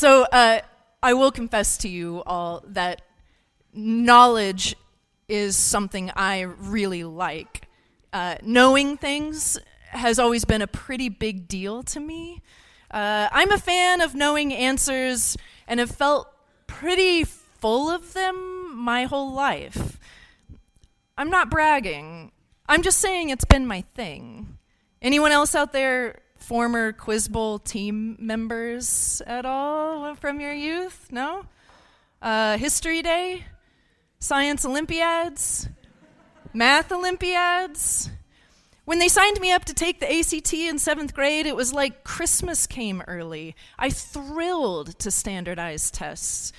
So uh, I will confess to you all that knowledge is something I really like. Uh, knowing things has always been a pretty big deal to me. Uh, I'm a fan of knowing answers and have felt pretty full of them my whole life. I'm not bragging. I'm just saying it's been my thing. Anyone else out there former Quiz Bowl team members at all from your youth? No? Uh, history Day? Science Olympiads? Math Olympiads? When they signed me up to take the ACT in seventh grade, it was like Christmas came early. I thrilled to standardize tests.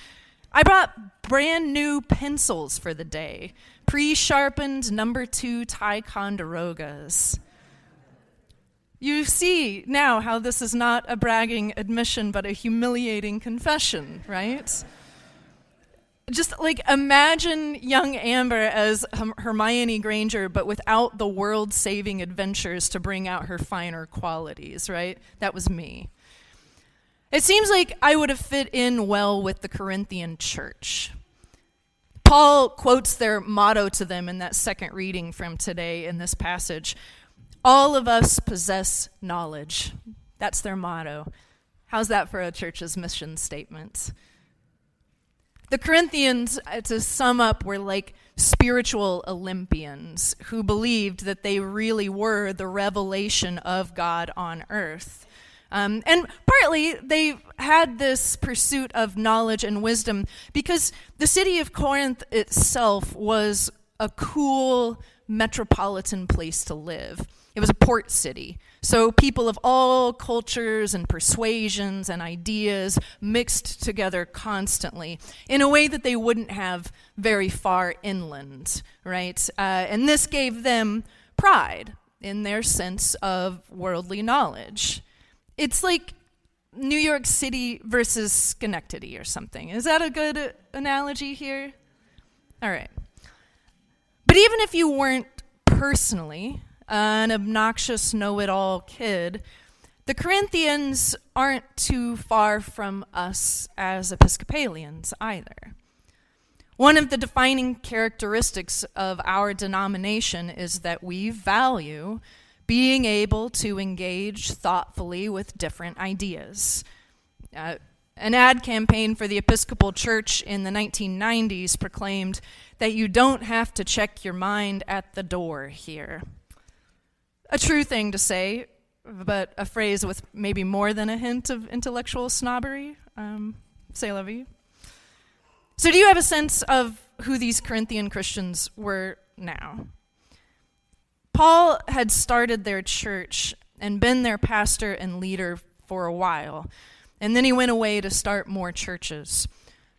I brought brand new pencils for the day, pre sharpened number two Ticonderogas. You see now how this is not a bragging admission, but a humiliating confession, right? Just like imagine young Amber as Hermione Granger, but without the world saving adventures to bring out her finer qualities, right? That was me. It seems like I would have fit in well with the Corinthian church. Paul quotes their motto to them in that second reading from today in this passage all of us possess knowledge. That's their motto. How's that for a church's mission statement? The Corinthians, uh, to sum up, were like spiritual Olympians who believed that they really were the revelation of God on earth. Um, and partly they had this pursuit of knowledge and wisdom because the city of Corinth itself was a cool metropolitan place to live. It was a port city. So people of all cultures and persuasions and ideas mixed together constantly in a way that they wouldn't have very far inland, right? Uh, and this gave them pride in their sense of worldly knowledge. It's like New York City versus Schenectady or something. Is that a good analogy here? All right. But even if you weren't personally an obnoxious know it all kid, the Corinthians aren't too far from us as Episcopalians either. One of the defining characteristics of our denomination is that we value being able to engage thoughtfully with different ideas. Uh, an ad campaign for the Episcopal Church in the 1990s proclaimed that you don't have to check your mind at the door here a true thing to say, but a phrase with maybe more than a hint of intellectual snobbery. Um, c'est la vie. So, do you have a sense of who these Corinthian Christians were now? Paul had started their church and been their pastor and leader for a while, and then he went away to start more churches.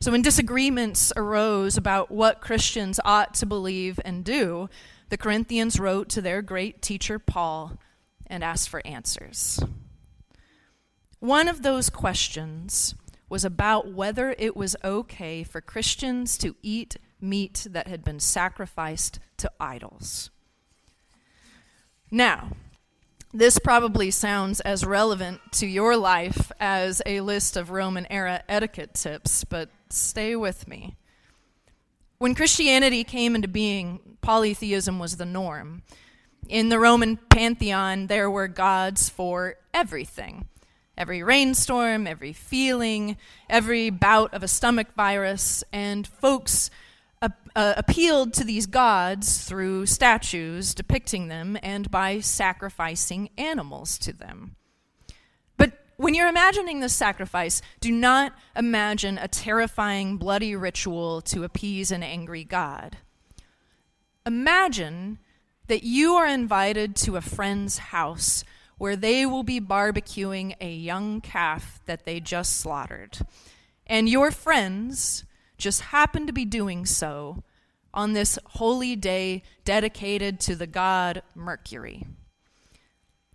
So, when disagreements arose about what Christians ought to believe and do, the Corinthians wrote to their great teacher Paul and asked for answers. One of those questions was about whether it was okay for Christians to eat meat that had been sacrificed to idols. Now, this probably sounds as relevant to your life as a list of Roman era etiquette tips, but stay with me. When Christianity came into being, polytheism was the norm. In the Roman pantheon, there were gods for everything every rainstorm, every feeling, every bout of a stomach virus, and folks uh, appealed to these gods through statues depicting them and by sacrificing animals to them. When you're imagining this sacrifice, do not imagine a terrifying, bloody ritual to appease an angry God. Imagine that you are invited to a friend's house where they will be barbecuing a young calf that they just slaughtered. And your friends just happen to be doing so on this holy day dedicated to the god Mercury.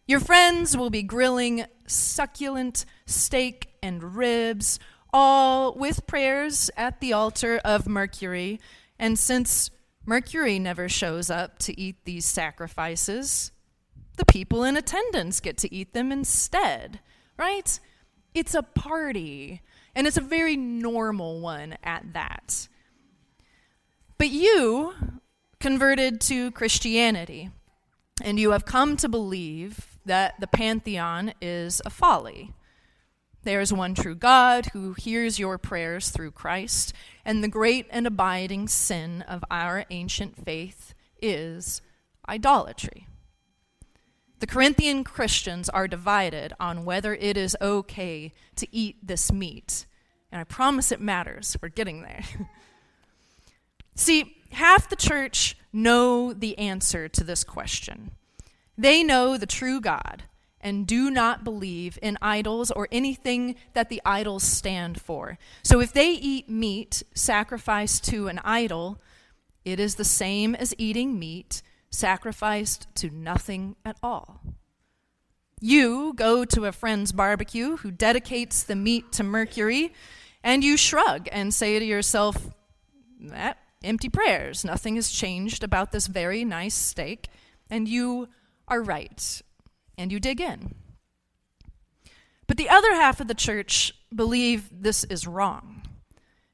Your friends will be grilling succulent steak and ribs, all with prayers at the altar of Mercury. And since Mercury never shows up to eat these sacrifices, the people in attendance get to eat them instead, right? it's a party, and it's a very normal one at that. But you converted to Christianity, and you have come to believe that the pantheon is a folly. There is one true God who hears your prayers through Christ, and the great and abiding sin of our ancient faith is idolatry. The Corinthian Christians are divided on whether it is okay to eat this meat. And I promise it matters. We're getting there. See, half the church know the answer to this question. They know the true God and do not believe in idols or anything that the idols stand for. So if they eat meat sacrificed to an idol, it is the same as eating meat sacrificed to nothing at all. You go to a friend's barbecue who dedicates the meat to Mercury, and you shrug and say to yourself, that empty prayers. Nothing has changed about this very nice steak, and you are right, and you dig in. But the other half of the church believe this is wrong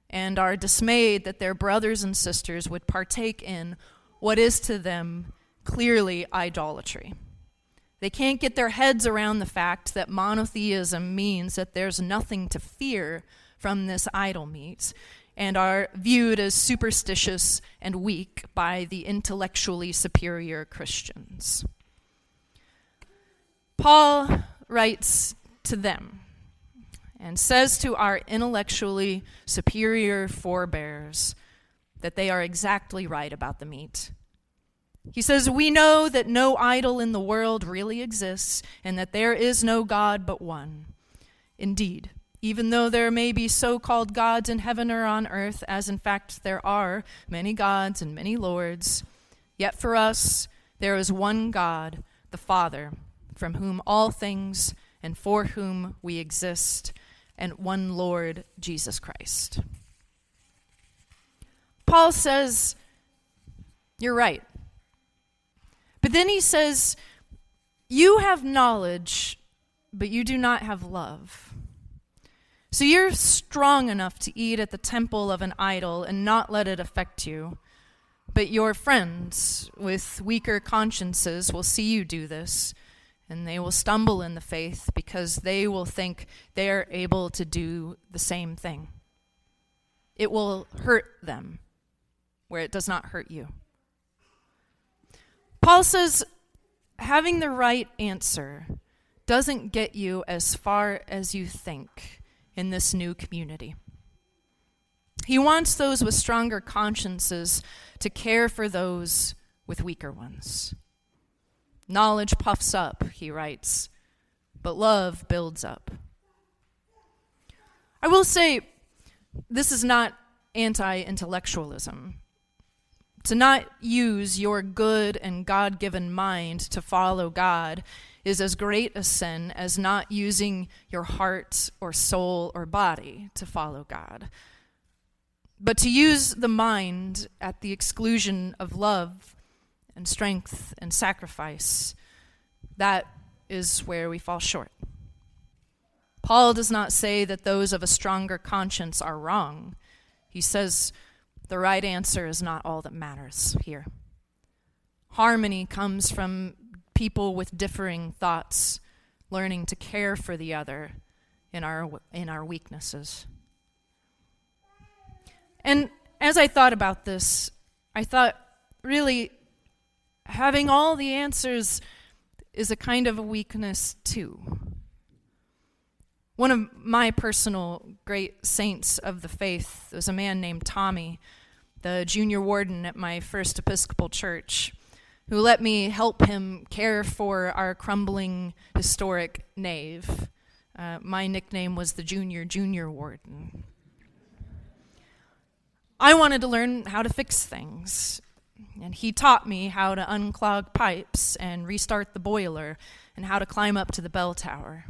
and are dismayed that their brothers and sisters would partake in what is to them clearly idolatry. They can't get their heads around the fact that monotheism means that there's nothing to fear from this idol meat, and are viewed as superstitious and weak by the intellectually superior Christians. Paul writes to them and says to our intellectually superior forebears that they are exactly right about the meat. He says, We know that no idol in the world really exists, and that there is no God but one. Indeed, even though there may be so called gods in heaven or on earth, as in fact there are many gods and many lords, yet for us there is one God, the Father, from whom all things and for whom we exist, and one Lord, Jesus Christ. Paul says, You're right. But then he says, You have knowledge, but you do not have love. So you're strong enough to eat at the temple of an idol and not let it affect you. But your friends with weaker consciences will see you do this, and they will stumble in the faith because they will think they are able to do the same thing. It will hurt them where it does not hurt you. Paul says having the right answer doesn't get you as far as you think in this new community. He wants those with stronger consciences to care for those with weaker ones. Knowledge puffs up, he writes, but love builds up. I will say, this is not anti intellectualism. To not use your good and God given mind to follow God is as great a sin as not using your heart or soul or body to follow God. But to use the mind at the exclusion of love and strength and sacrifice, that is where we fall short. Paul does not say that those of a stronger conscience are wrong. He says the right answer is not all that matters here. Harmony comes from people with differing thoughts, learning to care for the other in our, in our weaknesses. And as I thought about this, I thought really having all the answers is a kind of a weakness too. One of my personal great saints of the faith was a man named Tommy, the junior warden at my first Episcopal church who let me help him care for our crumbling historic nave. Uh, my nickname was the Junior Junior Warden. I wanted to learn how to fix things, and he taught me how to unclog pipes and restart the boiler and how to climb up to the bell tower.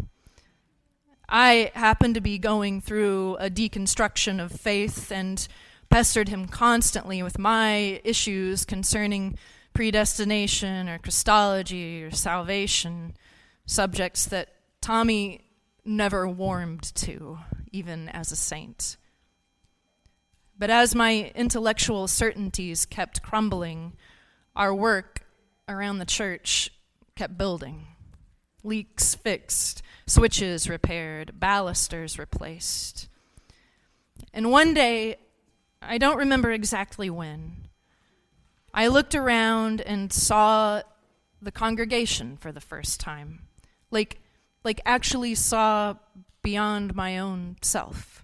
I happened to be going through a deconstruction of faith and pestered him constantly with my issues concerning predestination or Christology or salvation, subjects that Tommy never warmed to, even as a saint. But as my intellectual certainties kept crumbling, our work around the church kept building. Leaks fixed, switches repaired, balusters replaced. And one day, I don't remember exactly when, I looked around and saw the congregation for the first time. Like, like actually saw beyond my own self.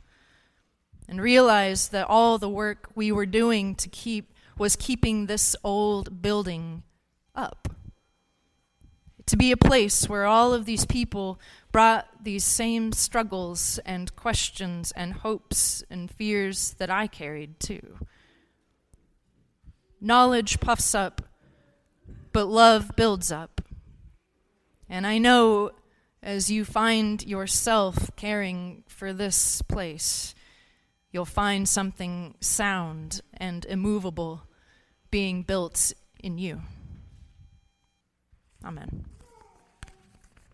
And realized that all the work we were doing to keep was keeping this old building up. To be a place where all of these people brought these same struggles and questions and hopes and fears that I carried too. Knowledge puffs up, but love builds up. And I know as you find yourself caring for this place, you'll find something sound and immovable being built in you. Amen.